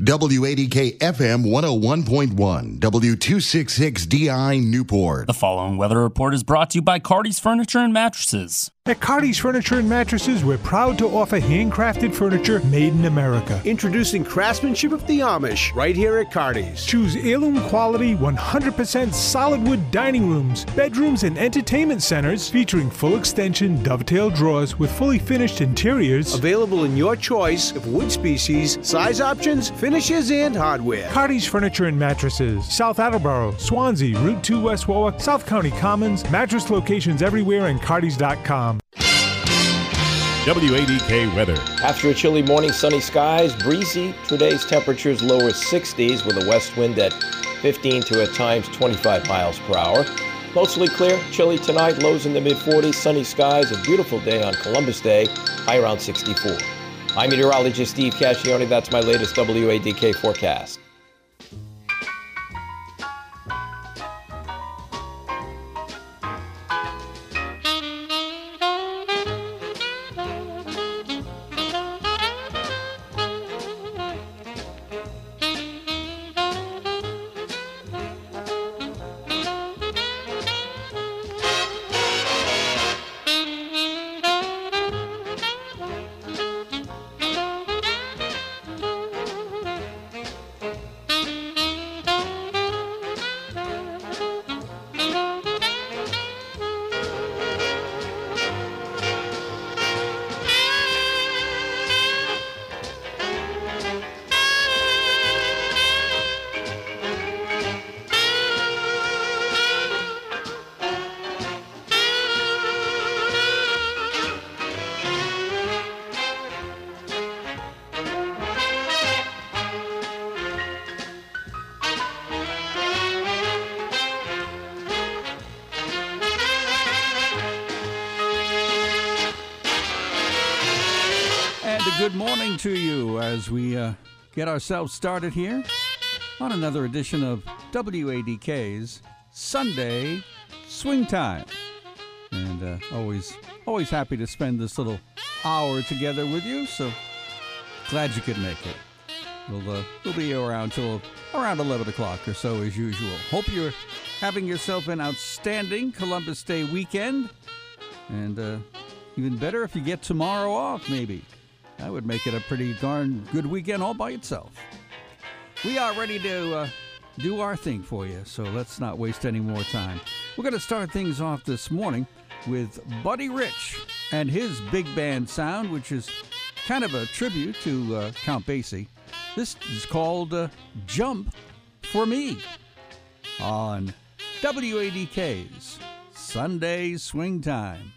WADK FM 101.1, W266DI Newport. The following weather report is brought to you by Cardi's Furniture and Mattresses. At Cardi's Furniture and Mattresses, we're proud to offer handcrafted furniture made in America. Introducing craftsmanship of the Amish right here at Cardi's. Choose heirloom quality, 100% solid wood dining rooms, bedrooms, and entertainment centers featuring full extension dovetail drawers with fully finished interiors. Available in your choice of wood species, size options, finishes, and hardware. Cardi's Furniture and Mattresses, South Attleboro, Swansea, Route 2 West Warwick, South County Commons, mattress locations everywhere, and cardis.com. WADK weather. After a chilly morning, sunny skies, breezy. Today's temperatures lower 60s with a west wind at 15 to at times 25 miles per hour. Mostly clear, chilly tonight, lows in the mid 40s, sunny skies, a beautiful day on Columbus Day, high around 64. I'm meteorologist Steve Cascione. That's my latest WADK forecast. To you as we uh, get ourselves started here on another edition of WADK's Sunday Swing Time. And uh, always, always happy to spend this little hour together with you. So glad you could make it. We'll, uh, we'll be around till around 11 o'clock or so as usual. Hope you're having yourself an outstanding Columbus Day weekend. And uh, even better if you get tomorrow off, maybe. That would make it a pretty darn good weekend all by itself. We are ready to uh, do our thing for you, so let's not waste any more time. We're going to start things off this morning with Buddy Rich and his big band sound, which is kind of a tribute to uh, Count Basie. This is called uh, Jump for Me on WADK's Sunday Swing Time.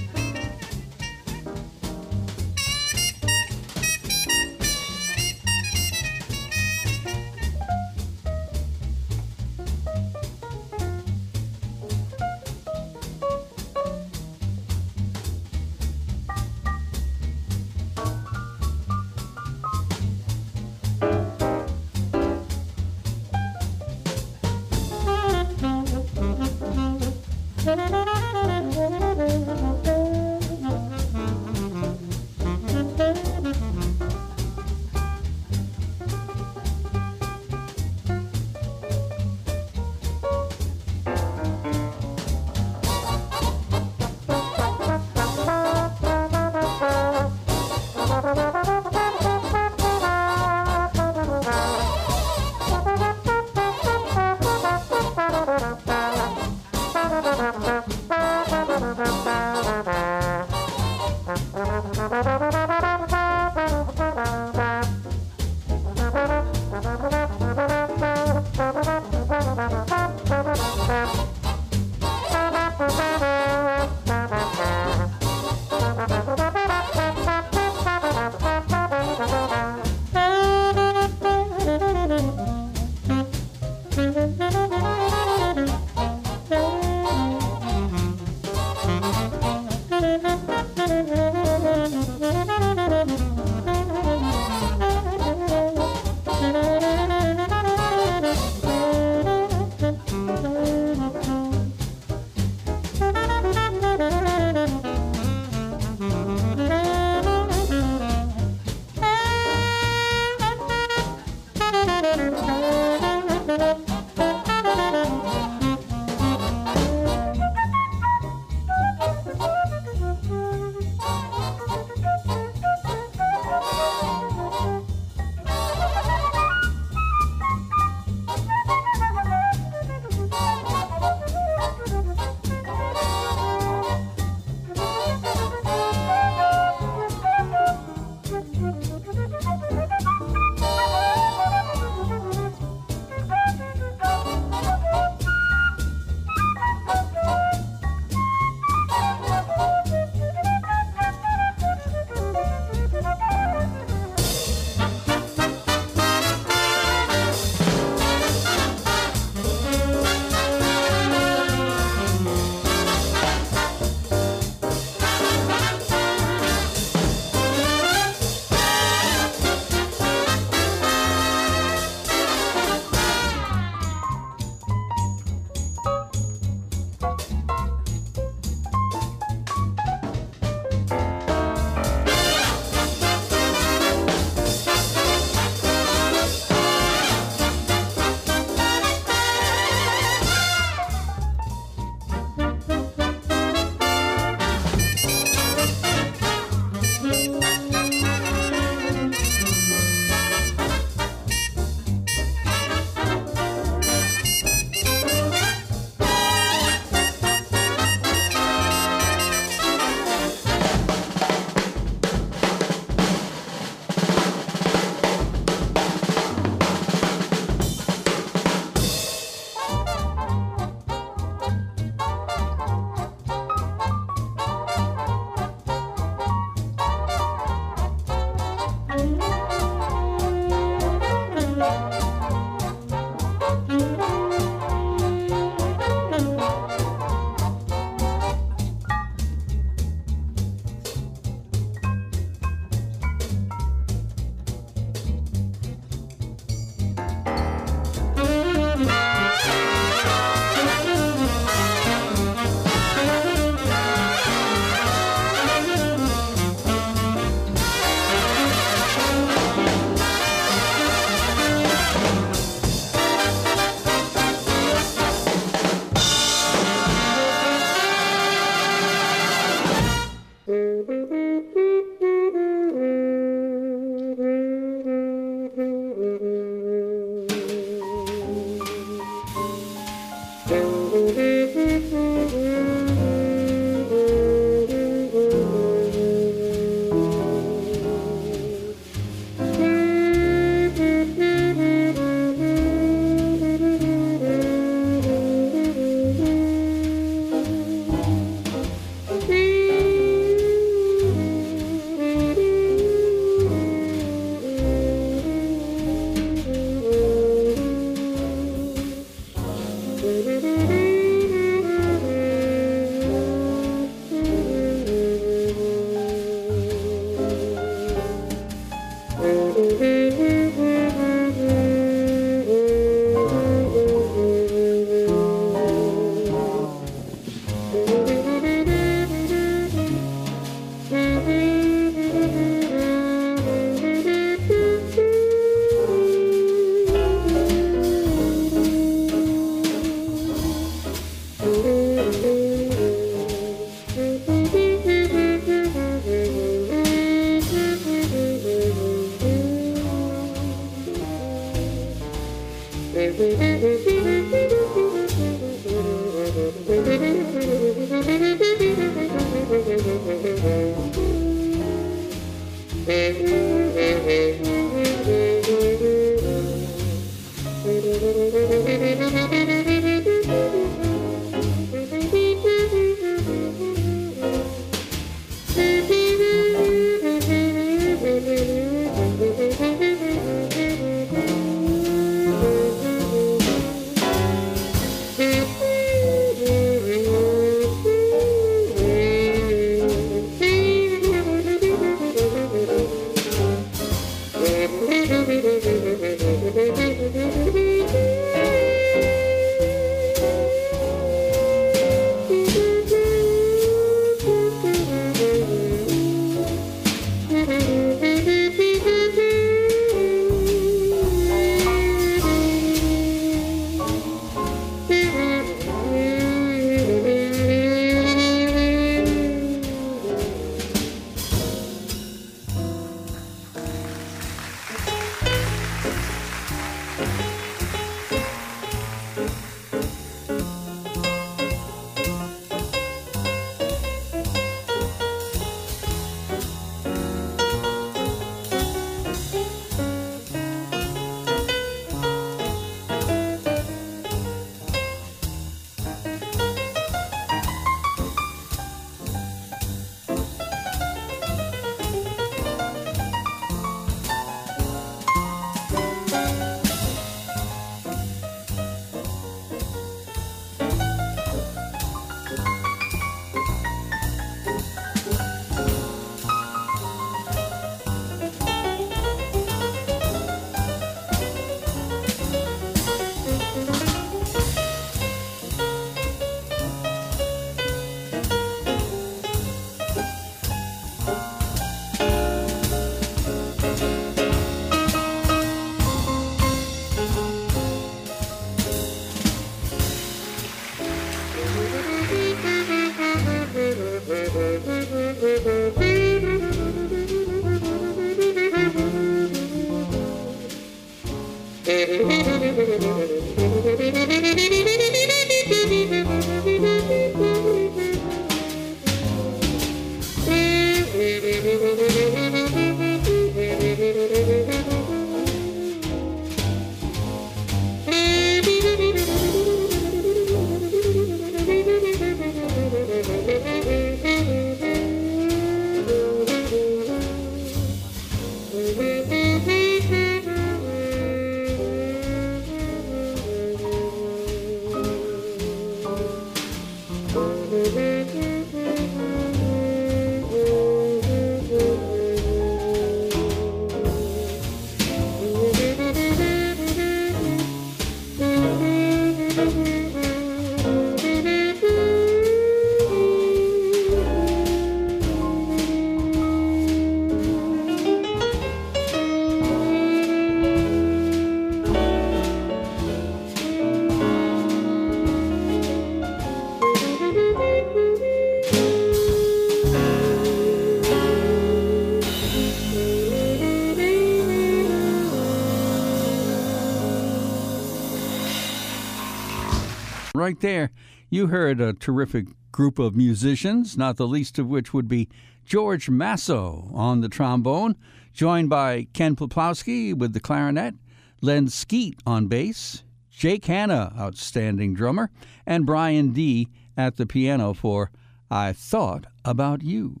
Right there, you heard a terrific group of musicians, not the least of which would be George Masso on the trombone, joined by Ken Peplowski with the clarinet, Len Skeat on bass, Jake Hanna, outstanding drummer, and Brian Dee at the piano for I Thought About You.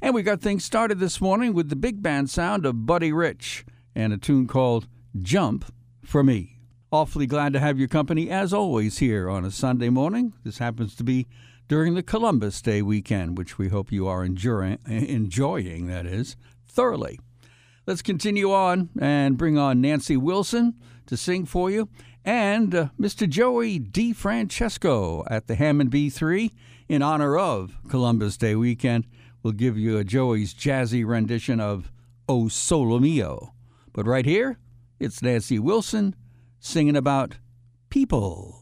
And we got things started this morning with the big band sound of Buddy Rich and a tune called Jump for Me. Awfully glad to have your company as always here on a Sunday morning. This happens to be during the Columbus Day weekend, which we hope you are enjoying, enjoying that is, thoroughly. Let's continue on and bring on Nancy Wilson to sing for you and uh, Mr. Joey DeFrancesco at the Hammond B3 in honor of Columbus Day weekend. We'll give you a Joey's jazzy rendition of O Solo Mio. But right here, it's Nancy Wilson singing about people.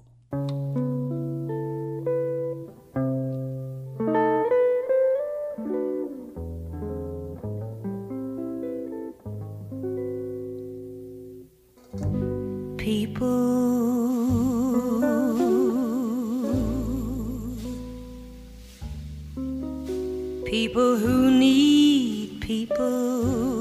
people who need people.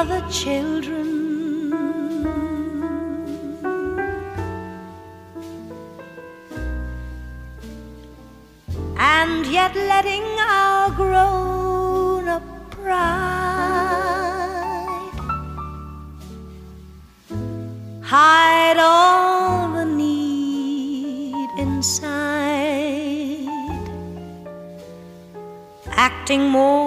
Other children. And yet letting our grown up pride hide all the need inside, acting more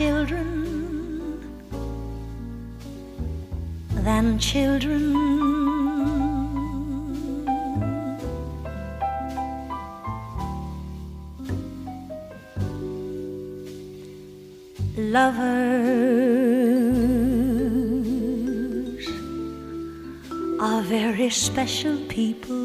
children than children. Lovers are very special people.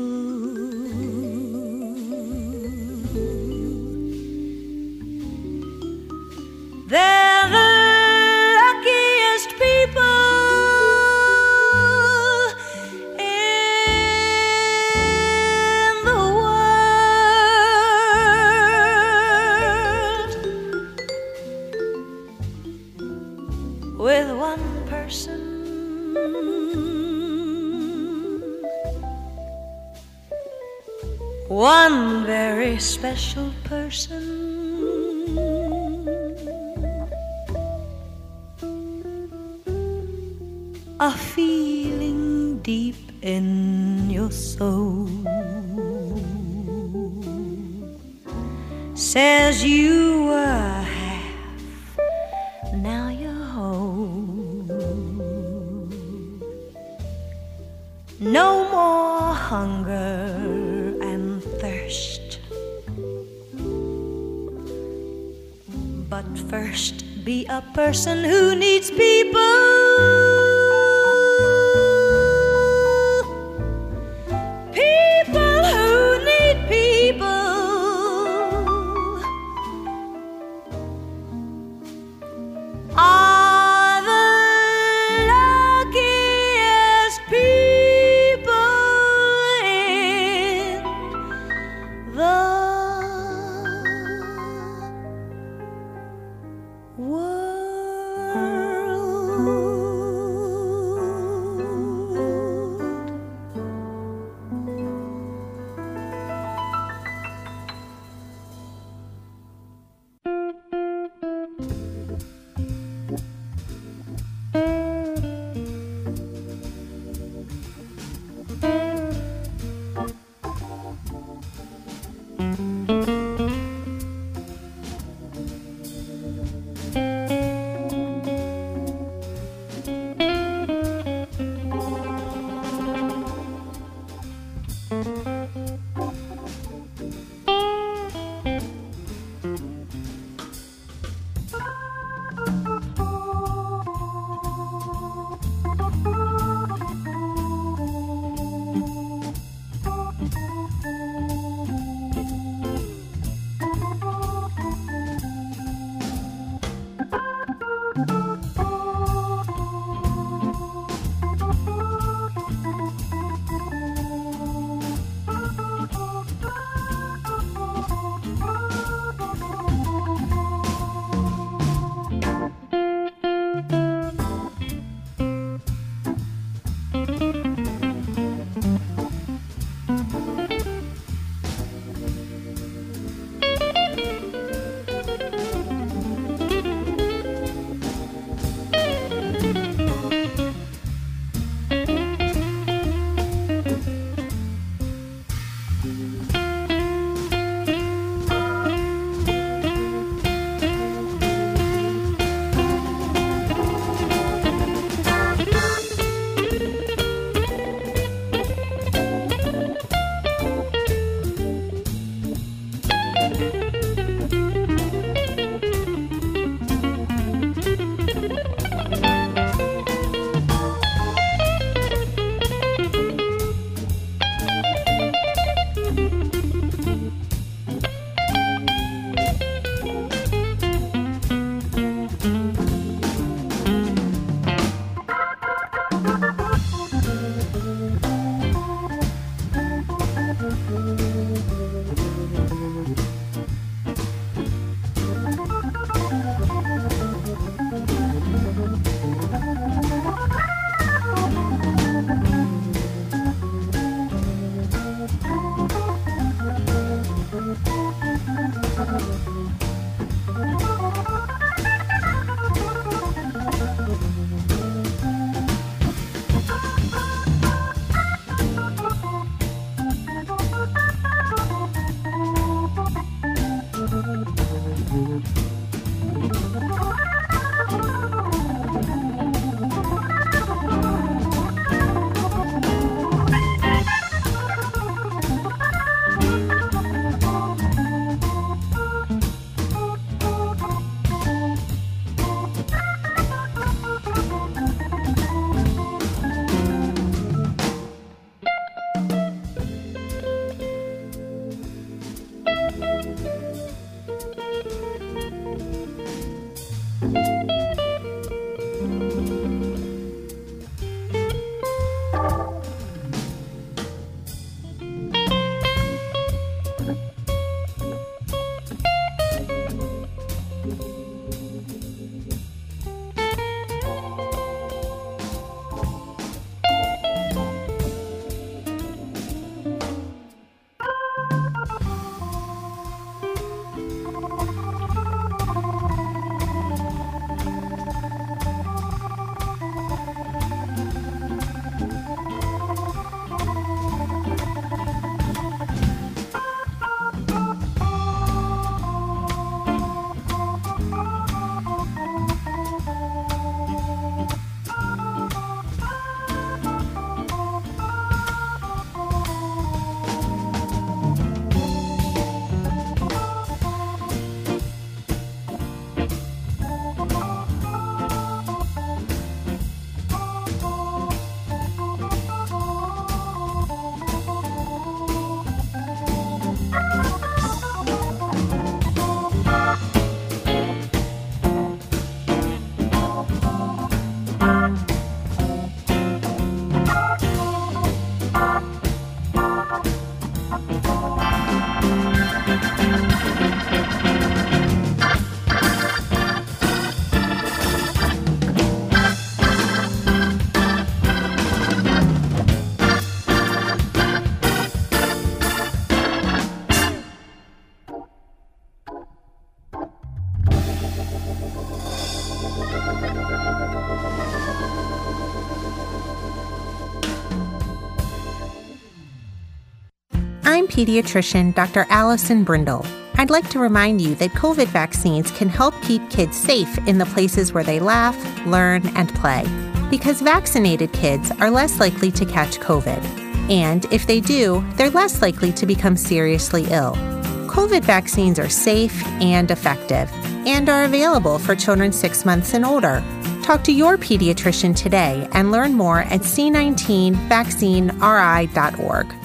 In your soul says you were half, now you're whole. No more hunger and thirst, but first be a person who needs people. Pediatrician Dr. Allison Brindle. I'd like to remind you that COVID vaccines can help keep kids safe in the places where they laugh, learn, and play. Because vaccinated kids are less likely to catch COVID. And if they do, they're less likely to become seriously ill. COVID vaccines are safe and effective and are available for children six months and older. Talk to your pediatrician today and learn more at c19vaccineri.org.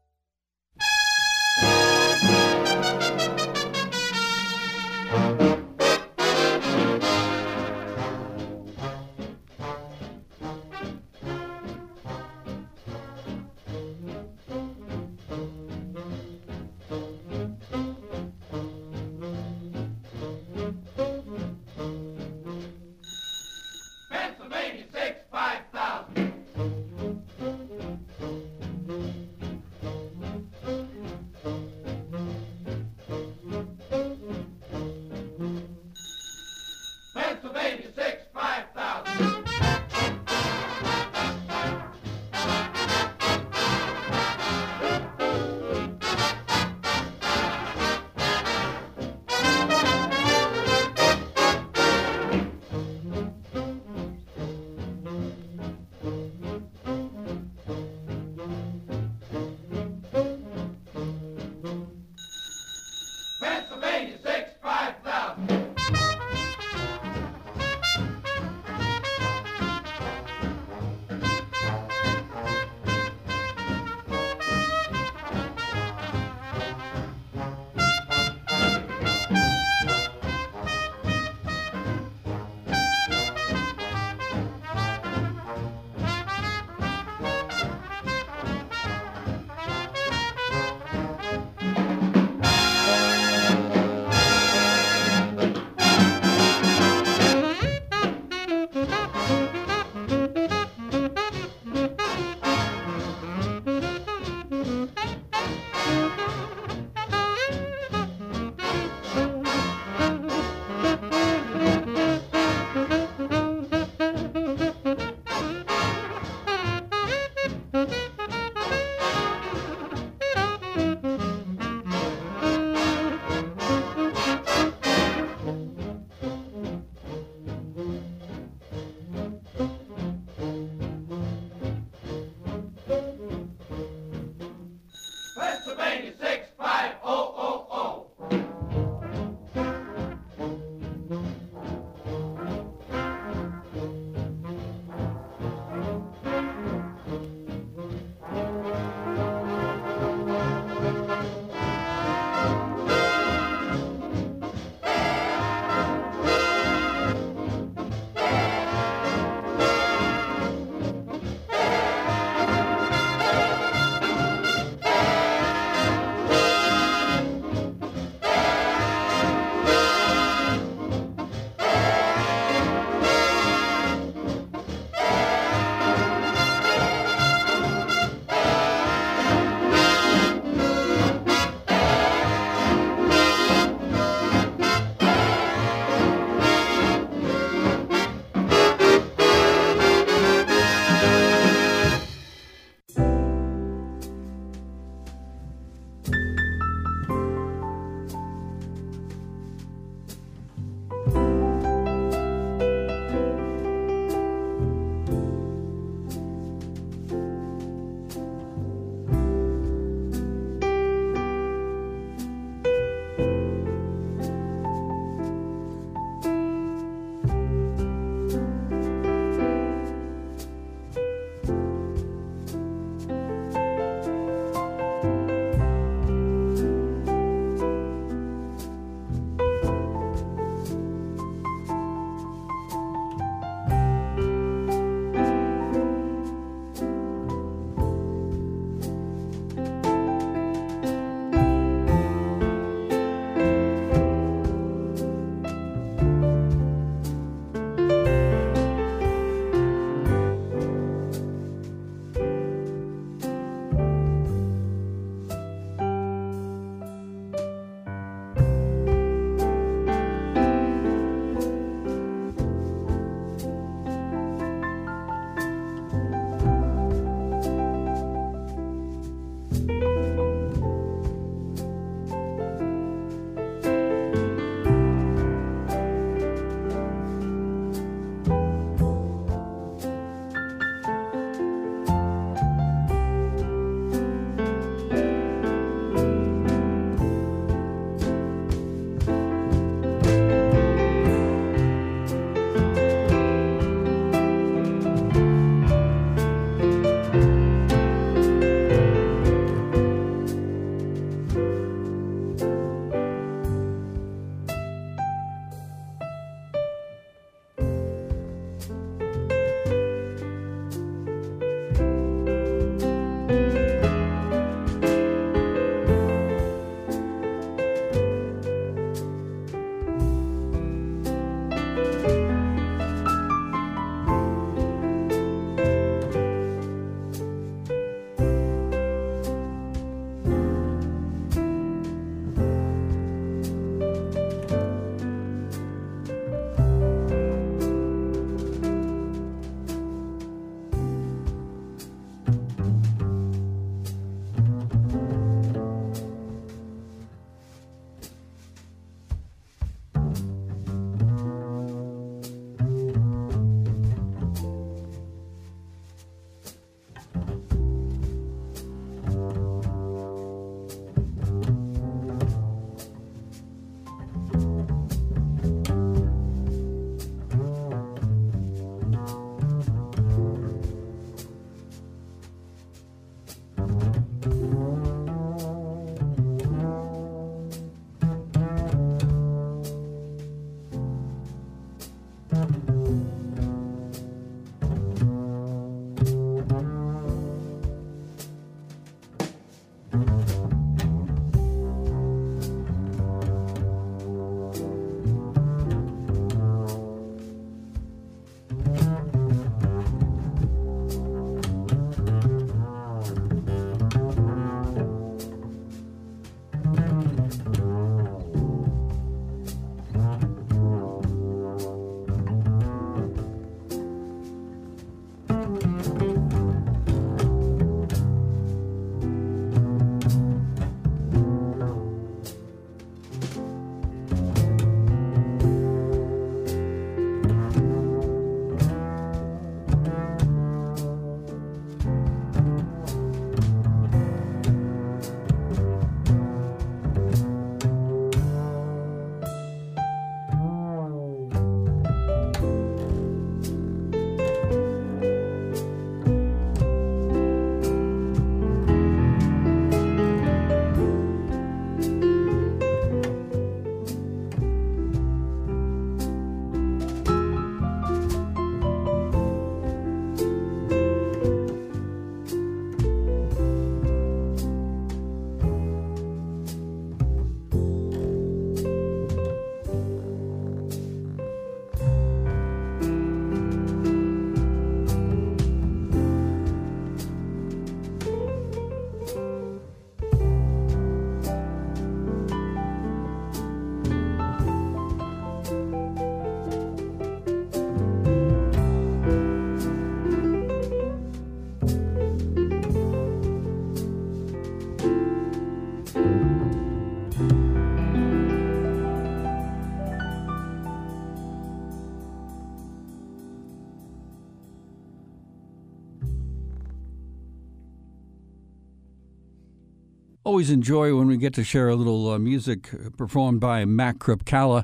Always enjoy when we get to share a little uh, music performed by Mac Chrupcala,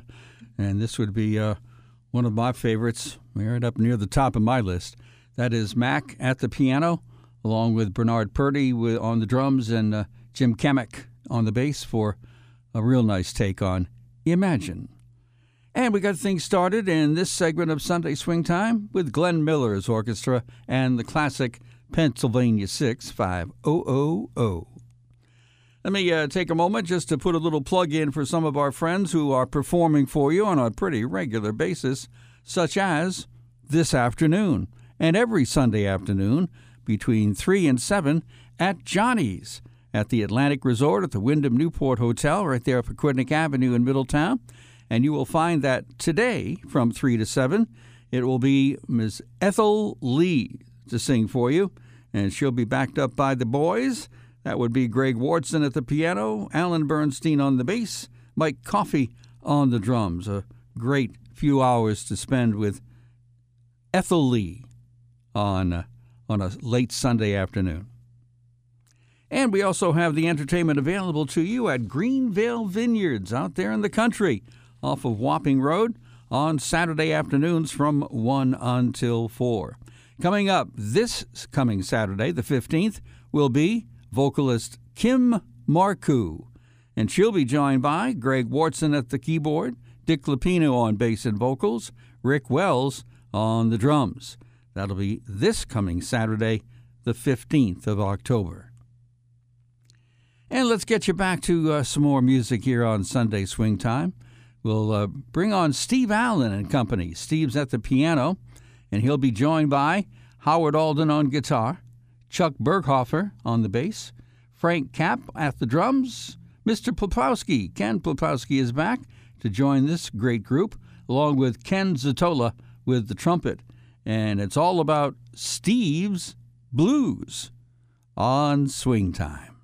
and this would be uh, one of my favorites, right up near the top of my list. That is Mac at the piano, along with Bernard Purdie with, on the drums and uh, Jim Cammack on the bass for a real nice take on Imagine. And we got things started in this segment of Sunday Swing Time with Glenn Miller's orchestra and the classic Pennsylvania 65000. Let me uh, take a moment just to put a little plug in for some of our friends who are performing for you on a pretty regular basis, such as this afternoon and every Sunday afternoon between 3 and 7 at Johnny's at the Atlantic Resort at the Wyndham Newport Hotel right there for Aquidneck Avenue in Middletown. And you will find that today from 3 to 7, it will be Ms. Ethel Lee to sing for you, and she'll be backed up by the boys. That would be Greg Wardson at the piano, Alan Bernstein on the bass, Mike Coffey on the drums. A great few hours to spend with Ethel Lee on, uh, on a late Sunday afternoon. And we also have the entertainment available to you at Greenvale Vineyards out there in the country off of Wapping Road on Saturday afternoons from 1 until 4. Coming up this coming Saturday, the 15th, will be vocalist Kim Marcoux, and she'll be joined by Greg Wardson at the keyboard, Dick Lupino on bass and vocals, Rick Wells on the drums. That'll be this coming Saturday, the 15th of October. And let's get you back to uh, some more music here on Sunday Swing Time. We'll uh, bring on Steve Allen and company. Steve's at the piano, and he'll be joined by Howard Alden on guitar, Chuck Berghofer on the bass, Frank Capp at the drums, Mr. Peplowski. Ken Peplowski is back to join this great group, along with Ken Zatola with the trumpet. And it's all about Steve's Blues on Swing Time.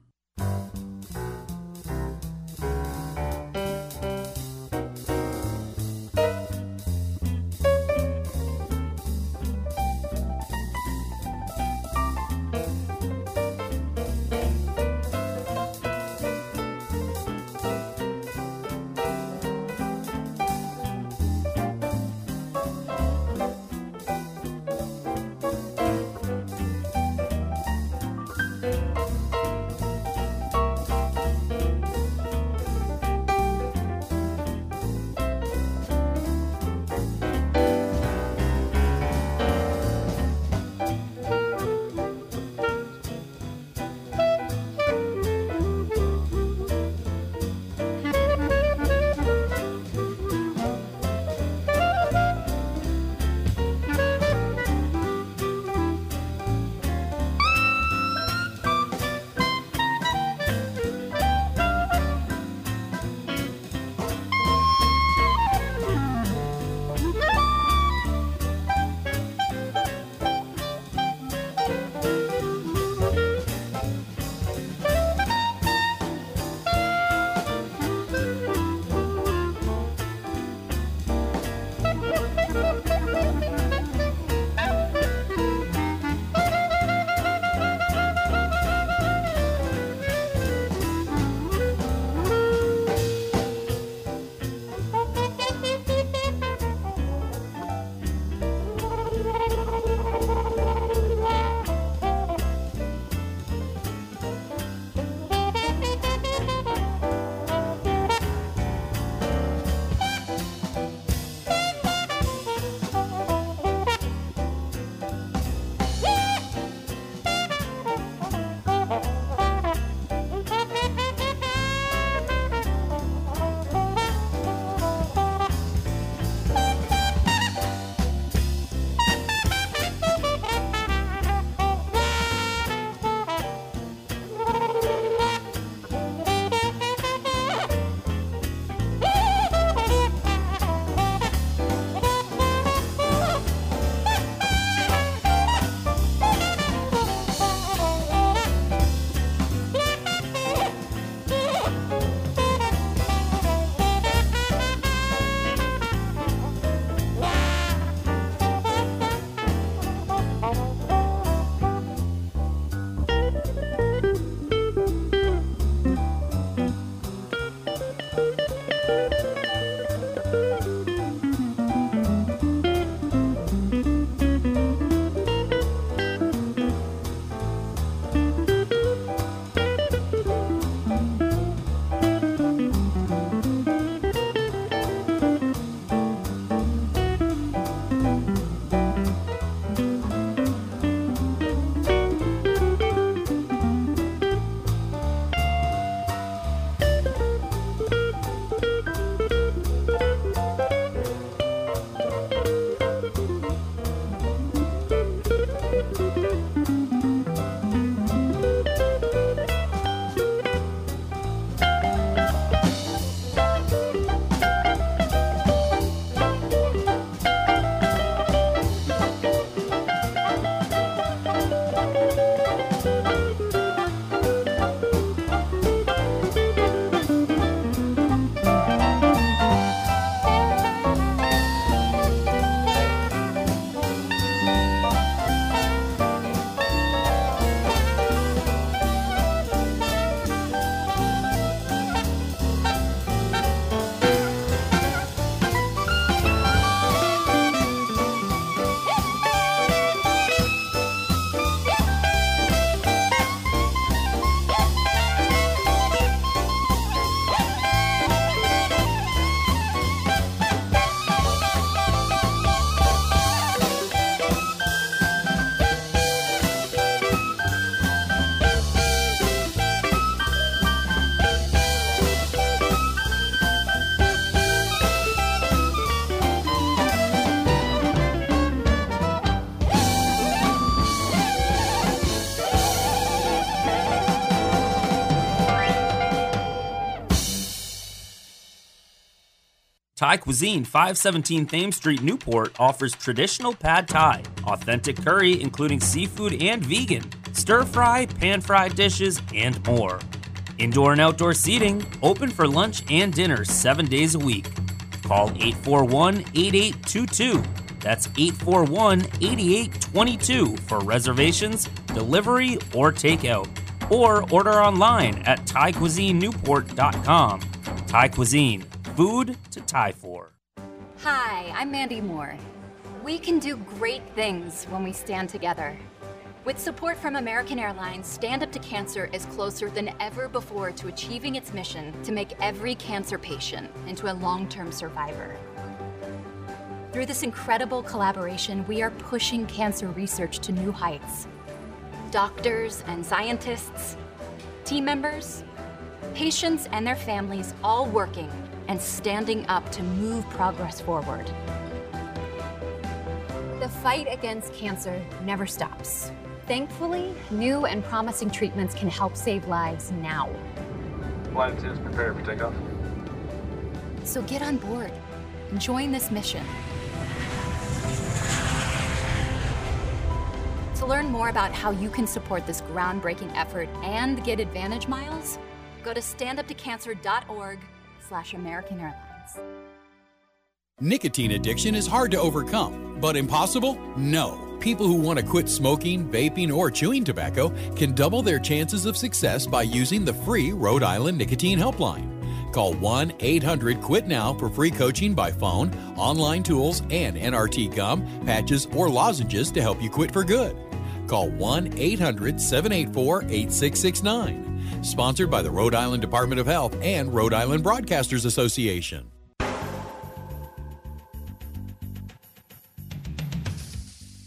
Thai Cuisine, 517 Thames Street, Newport, offers traditional pad thai, authentic curry, including seafood and vegan, stir fry, pan fried dishes, and more. Indoor and outdoor seating, open for lunch and dinner seven days a week. Call 841 8822. That's 841 8822 for reservations, delivery, or takeout. Or order online at ThaiCuisineNewport.com. Thai Cuisine, food to tie for. Hi, I'm Mandy Moore. We can do great things when we stand together. With support from American Airlines, Stand Up to Cancer is closer than ever before to achieving its mission to make every cancer patient into a long term survivor. Through this incredible collaboration, we are pushing cancer research to new heights. Doctors and scientists, team members, patients and their families all working and standing up to move progress forward. The fight against cancer never stops. Thankfully, new and promising treatments can help save lives now. Flight attendants prepare for takeoff. So get on board and join this mission. To learn more about how you can support this groundbreaking effort and get AAdvantage Miles, go to standuptocancer.org slash American Airlines. Nicotine addiction is hard to overcome, but impossible? No. People who want to quit smoking, vaping, or chewing tobacco can double their chances of success by using the free Rhode Island Nicotine Helpline. Call 1 800 QUIT NOW for free coaching by phone, online tools, and NRT gum, patches, or lozenges to help you quit for good. Call 1 800 784 8669. Sponsored by the Rhode Island Department of Health and Rhode Island Broadcasters Association.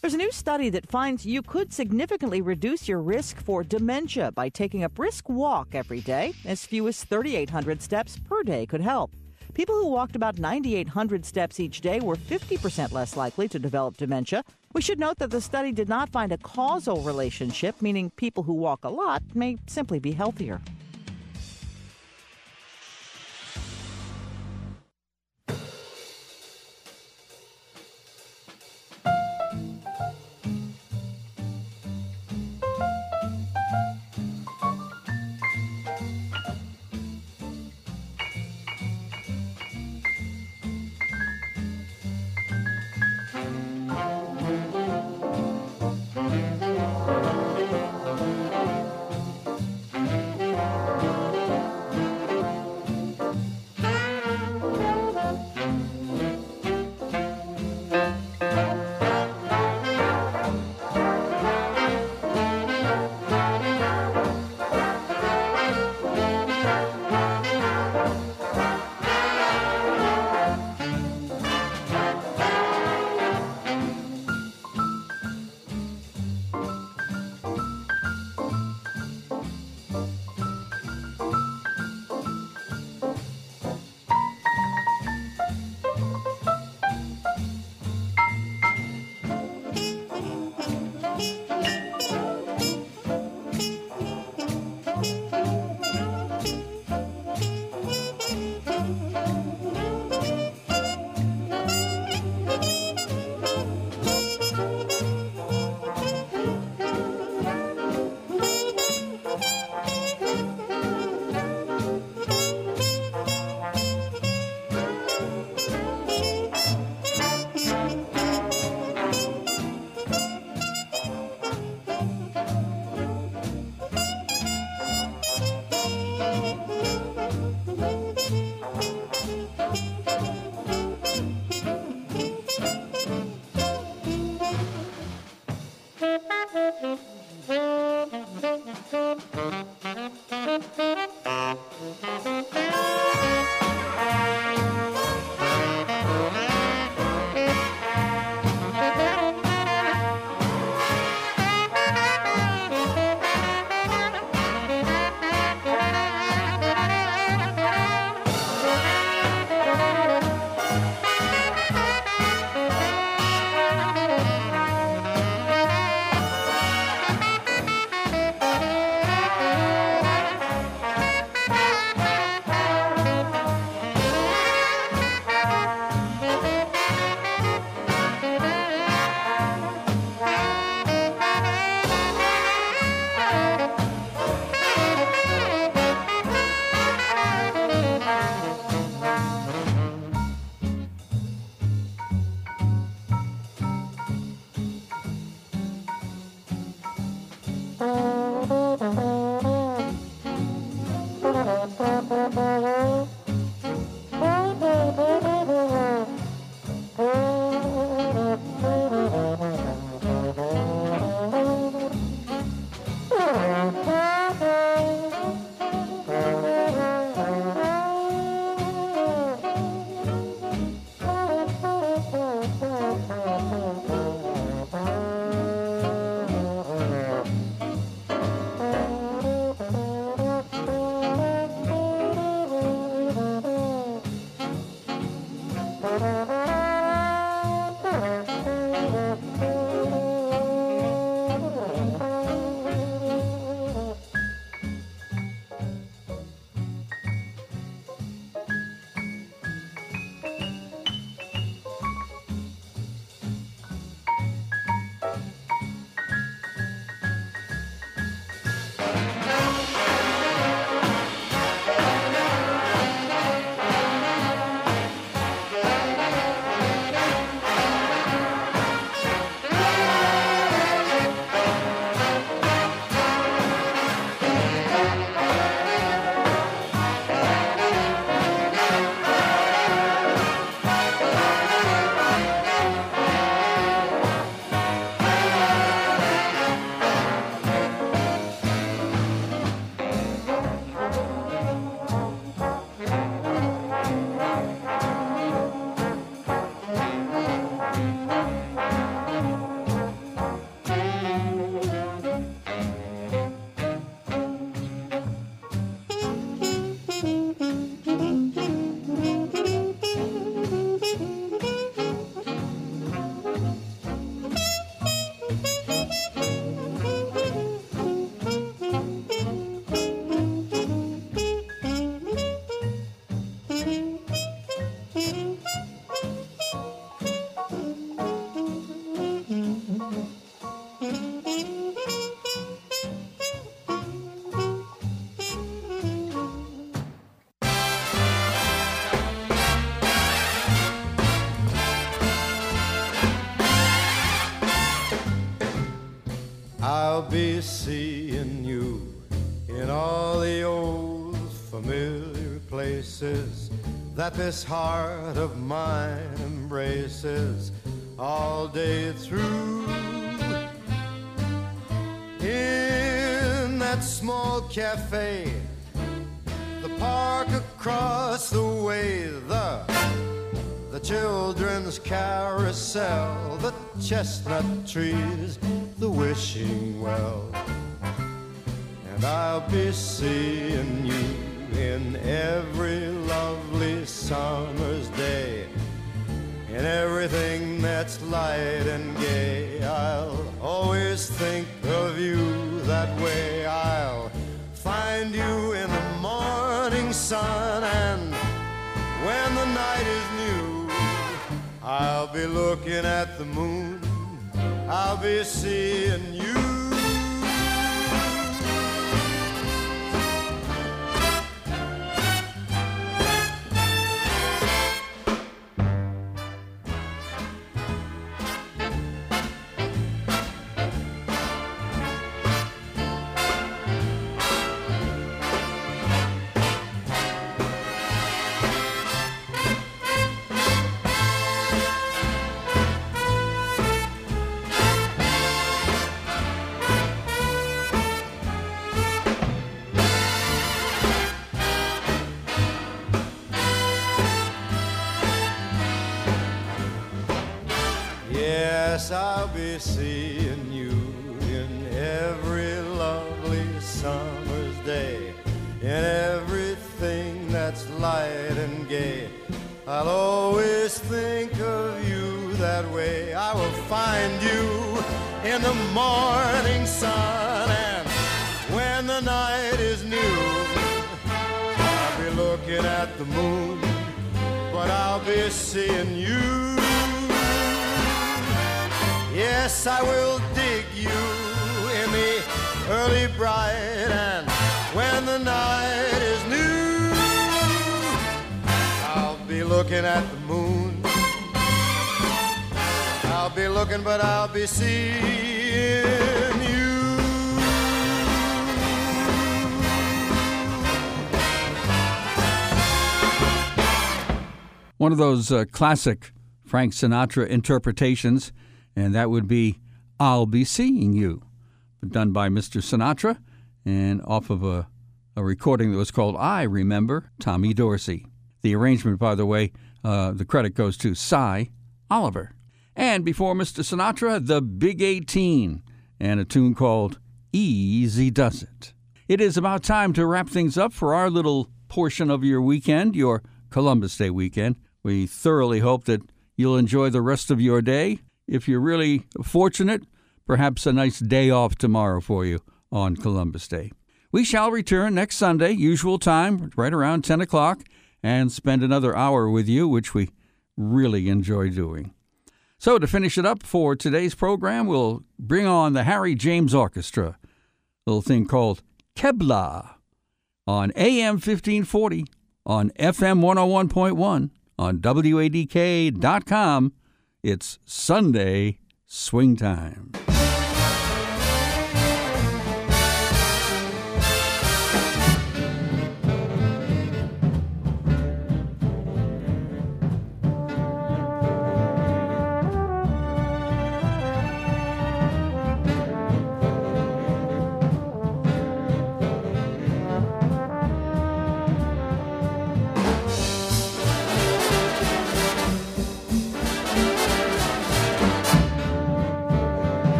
There's a new study that finds you could significantly reduce your risk for dementia by taking a brisk walk every day. As few as 3,800 steps per day could help. People who walked about 9,800 steps each day were 50% less likely to develop dementia. We should note that the study did not find a causal relationship, meaning people who walk a lot may simply be healthier. This heart of mine embraces all day through. In that small cafe, the park across the way, the the children's carousel, the chestnut trees, the wishing well. And I'll be seeing you in every summer's day. In everything that's light and gay, I'll always think of you that way. I'll find you in the morning sun, and when the night is new, I'll be looking at the moon. I'll be seeing you. Seeing you in every lovely summer's day, in everything that's light and gay. I'll always think of you that way. I will find you in the morning sun, and when the night is new, I'll be looking at the moon, but I'll be seeing you. Yes, I will dig you in the early bright and when the night is new, I'll be looking at the moon. I'll be looking, but I'll be seeing you. One of those uh, classic Frank Sinatra interpretations, and that would be I'll Be Seeing You, done by Mr. Sinatra and off of a, a recording that was called I Remember Tommy Dorsey. The arrangement, by the way, uh, the credit goes to Sy Oliver. And before Mr. Sinatra, The Big 18, and a tune called Easy Does It. It is about time to wrap things up for our little portion of your weekend, your Columbus Day weekend. We thoroughly hope that you'll enjoy the rest of your day. If you're really fortunate, perhaps a nice day off tomorrow for you on Columbus Day. We shall return next Sunday, usual time, right around 10 o'clock, and spend another hour with you, which we really enjoy doing. So, to finish it up for today's program, we'll bring on the Harry James Orchestra, a little thing called Keb-Lah on AM 1540, on FM 101.1, on WADK.com. It's Sunday Swing Time.